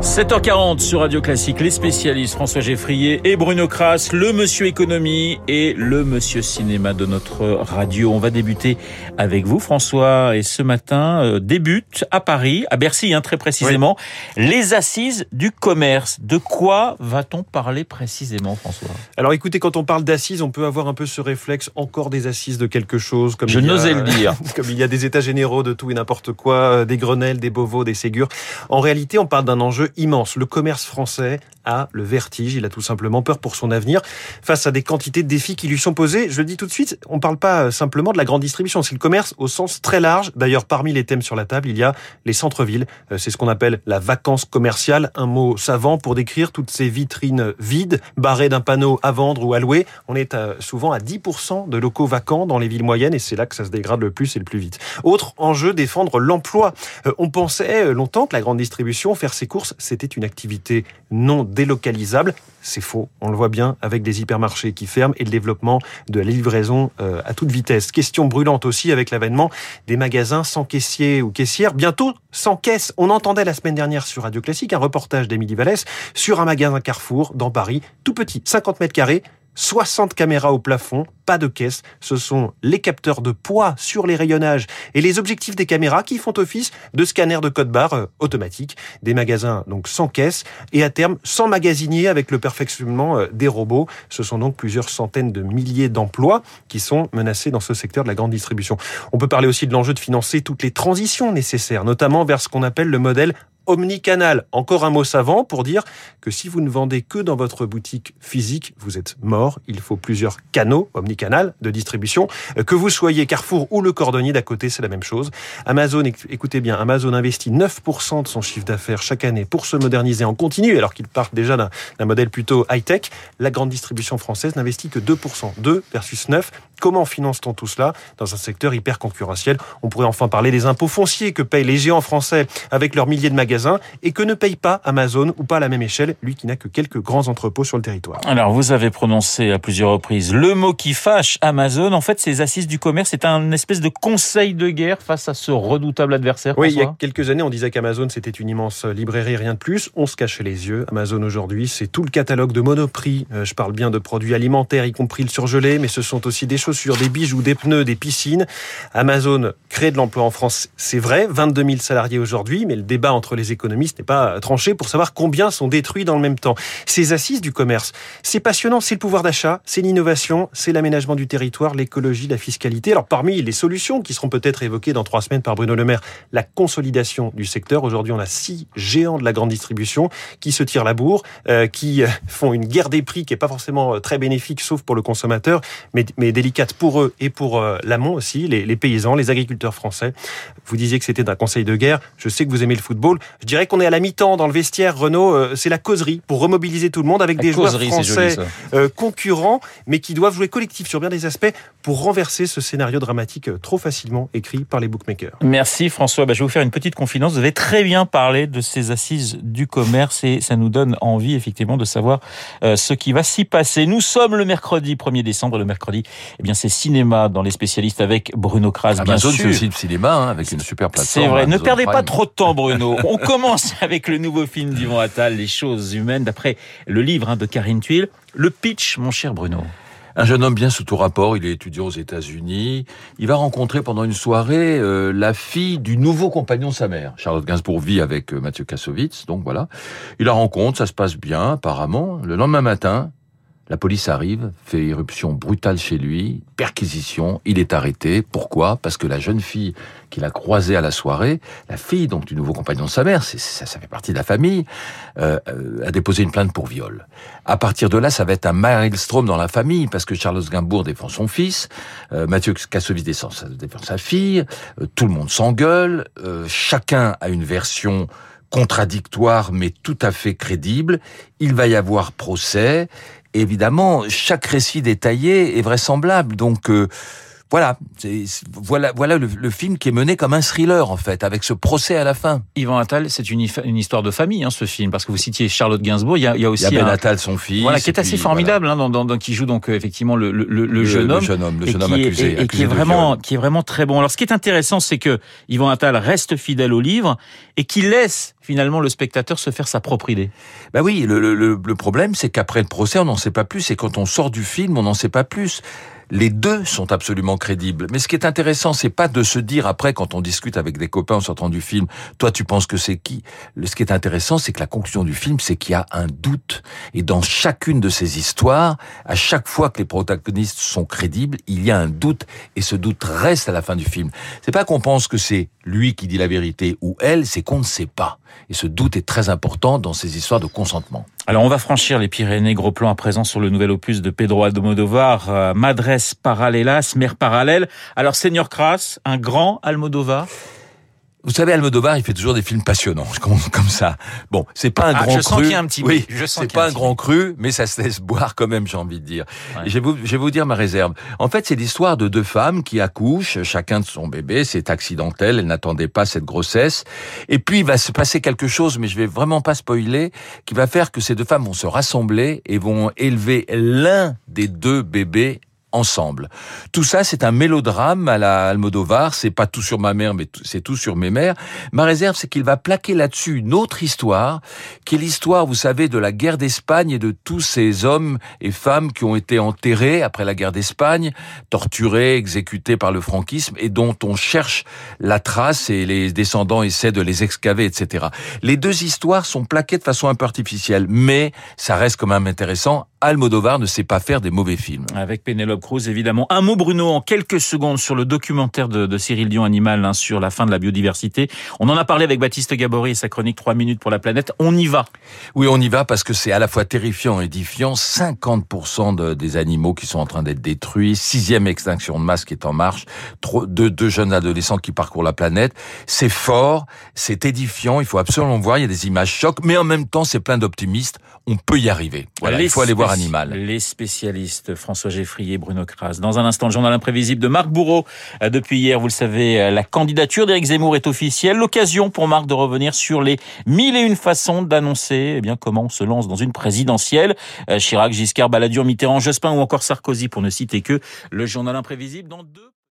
7h40 sur Radio Classique, les spécialistes François Geffrier et Bruno Kras, le monsieur économie et le monsieur cinéma de notre radio. On va débuter avec vous François et ce matin euh, débute à Paris, à Bercy hein, très précisément, les assises du commerce. De quoi va-t-on parler précisément François? Alors écoutez, quand on parle d'assises, on peut avoir un peu ce réflexe encore des assises de quelque chose. Comme Je n'osais le dire. comme il y a des états généraux de tout et n'importe quoi, euh, des Grenelles, des Beauvaux, des Ségures. En réalité, on parle d'un enjeu immense. Le commerce français a le vertige, il a tout simplement peur pour son avenir face à des quantités de défis qui lui sont posés. Je le dis tout de suite, on ne parle pas euh, simplement de la grande distribution, c'est le commerce au sens très large. D'ailleurs, parmi les thèmes sur la table, il y a les centres-villes. Euh, C'est ce qu'on appelle la vacance commerciale, un mot savant pour décrire toutes ces vitrines vides, barrées d'un panneau à vendre ou à louer. On est à- souvent à 10% de locaux vacants dans les villes moyennes et c'est là que ça se dégrade le plus et le plus vite. Autre enjeu, défendre l'emploi. Euh, On pensait euh, longtemps que la grande distribution, faire ses courses, c'était une activité non délocalisable. C'est faux. On le voit bien avec des hypermarchés qui ferment et le développement de la livraison euh, à toute vitesse. Question brûlante aussi avec l'avènement des magasins sans caissier ou caissière. Bientôt sans caisse. On entendait la semaine dernière sur Radio Classique un reportage d'Émilie Vallès sur un magasin Carrefour dans Paris, tout petit, 50 mètres carrés, 60 caméras au plafond, pas de caisse. Ce sont les capteurs de poids sur les rayonnages et les objectifs des caméras qui font office de scanner de code barre euh, automatique. Des magasins donc sans caisse et à terme sans magasinier avec le perfectionnement euh, des robots. Ce sont donc plusieurs centaines de milliers d'emplois qui sont menacés dans ce secteur de la grande distribution. On peut parler aussi de l'enjeu de financer toutes les transitions nécessaires, notamment vers ce qu'on appelle le modèle omnicanal. Encore un mot savant pour dire que si vous ne vendez que dans votre boutique physique, vous êtes mort. Il faut plusieurs canaux omnicanal de distribution. Euh, Que vous soyez Carrefour ou le cordonnier d'à côté, c'est la même chose. Amazon, éc- écoutez bien, Amazon investit 9% de son chiffre d'affaires chaque année pour se moderniser en continu, alors qu'il part déjà d'un modèle plutôt high-tech. La grande distribution française n'investit que 2%. 2 versus 9. Comment finance-t-on tout cela dans un secteur hyper concurrentiel On pourrait enfin parler des impôts fonciers que payent les géants français avec leurs milliers de magasins et que ne paye pas Amazon ou pas à la même échelle, lui qui n'a que quelques grands entrepôts sur le territoire. Alors, vous avez prononcé à plusieurs reprises le mot qui fâche Amazon. En fait, ces assises du commerce, c'est un espèce de conseil de guerre face à ce redoutable adversaire. Oui, il y a quelques années, on disait qu'Amazon, c'était une immense librairie, rien de plus. On se cachait les yeux. Amazon, aujourd'hui, c'est tout le catalogue de Monoprix. Euh, je parle bien de produits alimentaires, y compris le surgelé, mais ce sont aussi des chaussures, des bijoux, des pneus, des piscines. Amazon crée de l'emploi en France, c'est vrai. 22 000 salariés aujourd'hui, mais le débat entre les économistes n'est pas tranché pour savoir combien sont détruits dans le même temps. Ces assises du commerce, c'est passionnant, c'est le pouvoir d'achat, c'est l'innovation, c'est l'aménagement du territoire, l'écologie, la fiscalité. Alors, parmi les solutions qui seront peut-être évoquées dans trois semaines par Bruno Le Maire, la consolidation du secteur. Aujourd'hui, on a six géants de la grande distribution qui se tirent la bourre, euh, qui euh, font une guerre des prix qui est pas forcément euh, très bénéfique, sauf pour le consommateur, mais, mais délicate pour eux et pour euh, l'amont aussi, les, les paysans, les agriculteurs français. Vous disiez que c'était un conseil de guerre. Je sais que vous aimez le football. Je dirais qu'on est à la mi-temps dans le vestiaire. Renault, euh, c'est la causerie pour remobiliser tout le monde avec La des causerie, joueurs joli, français ça. euh, concurrents, mais qui doivent jouer collectif sur bien des aspects pour renverser ce scénario dramatique trop facilement écrit par les bookmakers. Merci François. Bah, je vais vous faire une petite confidence. Vous avez très bien parlé de ces assises du commerce et ça nous donne envie effectivement de savoir ce qui va s'y passer. Nous sommes le mercredi 1er décembre. Le mercredi, eh bien c'est cinéma dans les spécialistes avec Bruno Kras. bien Amazon, sûr. c'est aussi le cinéma, hein, avec une super plateforme. C'est vrai. Ne perdez pas trop de temps, Bruno. On commence avec le nouveau film d'Yvon Attal, Les choses humaines, d'après le livre hein, de Karine Tuile. Le pitch, mon cher Bruno. Un jeune homme bien sous tout rapport, il est étudiant aux États-Unis. Il va rencontrer pendant une soirée euh, la fille du nouveau compagnon de sa mère. Charlotte Gainsbourg vit avec euh, Mathieu Kassovitz, donc voilà. Il la rencontre, ça se passe bien apparemment. Le lendemain matin, la police arrive, fait irruption brutale chez lui, perquisition, il est arrêté. Pourquoi? Parce que la jeune fille qu'il a croisée à la soirée, la fille donc du nouveau compagnon de sa mère, ça, ça fait partie de la famille, euh, euh, a déposé une plainte pour viol. À partir de là, ça va être un maelstrom dans la famille, parce que Charles Gainsbourg défend son fils, euh, Mathieu Kassovitz défend sa fille, euh, tout le monde s'engueule, euh, chacun a une version contradictoire mais tout à fait crédible. Il va y avoir procès. Évidemment, chaque récit détaillé est vraisemblable. Donc, euh, voilà, voilà, voilà le, le, film qui est mené comme un thriller en fait, avec ce procès à la fin. Yvan Attal, c'est une, une, histoire de famille, hein, ce film, parce que vous citiez Charlotte Gainsbourg. Il y a, il y a aussi il y a Ben un, Attal, son fils, voilà, qui est assez puis, formidable, voilà. hein, dans, dans, qui joue donc effectivement le, le, le, jeune homme, le jeune homme, le jeune homme accusé, est, et, qui est vraiment, qui est vraiment très bon. Alors, ce qui est intéressant, c'est que Yvan Attal reste fidèle au livre et qui laisse finalement le spectateur se faire sa propre idée. Ben oui, le, le, le problème, c'est qu'après le procès, on n'en sait pas plus, et quand on sort du film, on n'en sait pas plus. Les deux sont absolument crédibles. Mais ce qui est intéressant, c'est pas de se dire après, quand on discute avec des copains en sortant du film, toi tu penses que c'est qui? Ce qui est intéressant, c'est que la conclusion du film, c'est qu'il y a un doute. Et dans chacune de ces histoires, à chaque fois que les protagonistes sont crédibles, il y a un doute. Et ce doute reste à la fin du film. C'est pas qu'on pense que c'est lui qui dit la vérité ou elle, c'est qu'on ne sait pas. Et ce doute est très important dans ces histoires de consentement. Alors on va franchir les Pyrénées, gros plan à présent sur le nouvel opus de Pedro Almodovar, euh, Madres Paralelas, Mère Parallèle. Alors Seigneur Kras, un grand Almodovar vous savez, Almodovar, il fait toujours des films passionnants, comme, comme ça. Bon, c'est pas un ah, grand je cru. Sens qu'il y a un petit oui, je sens c'est pas un grand cru, mais ça se laisse boire quand même, j'ai envie de dire. Ouais. Je vais, vous, je vais vous dire ma réserve. En fait, c'est l'histoire de deux femmes qui accouchent, chacun de son bébé. C'est accidentel, elles n'attendaient pas cette grossesse. Et puis, il va se passer quelque chose, mais je vais vraiment pas spoiler, qui va faire que ces deux femmes vont se rassembler et vont élever l'un des deux bébés ensemble. Tout ça, c'est un mélodrame à la Almodovar. C'est pas tout sur ma mère, mais c'est tout sur mes mères. Ma réserve, c'est qu'il va plaquer là-dessus une autre histoire, qui est l'histoire, vous savez, de la guerre d'Espagne et de tous ces hommes et femmes qui ont été enterrés après la guerre d'Espagne, torturés, exécutés par le franquisme, et dont on cherche la trace et les descendants essaient de les excaver, etc. Les deux histoires sont plaquées de façon un peu artificielle, mais ça reste quand même intéressant. Almodovar ne sait pas faire des mauvais films. Avec Cruz, évidemment. Un mot, Bruno, en quelques secondes sur le documentaire de, de Cyril Dion Animal hein, sur la fin de la biodiversité. On en a parlé avec Baptiste Gabory et sa chronique 3 minutes pour la planète. On y va. Oui, on y va parce que c'est à la fois terrifiant et édifiant. 50% de, des animaux qui sont en train d'être détruits. Sixième extinction de masse qui est en marche. Deux, deux jeunes adolescents qui parcourent la planète. C'est fort, c'est édifiant. Il faut absolument voir. Il y a des images chocs, mais en même temps, c'est plein d'optimistes. On peut y arriver. Voilà, les il faut aller voir Animal. Les spécialistes, François Geffrier, Bruno Kras. Dans un instant, le journal imprévisible de Marc Bourreau. Depuis hier, vous le savez, la candidature d'Éric Zemmour est officielle. L'occasion pour Marc de revenir sur les mille et une façons d'annoncer eh bien comment on se lance dans une présidentielle. Chirac, Giscard, Balladur, Mitterrand, Jospin ou encore Sarkozy, pour ne citer que le journal imprévisible dans deux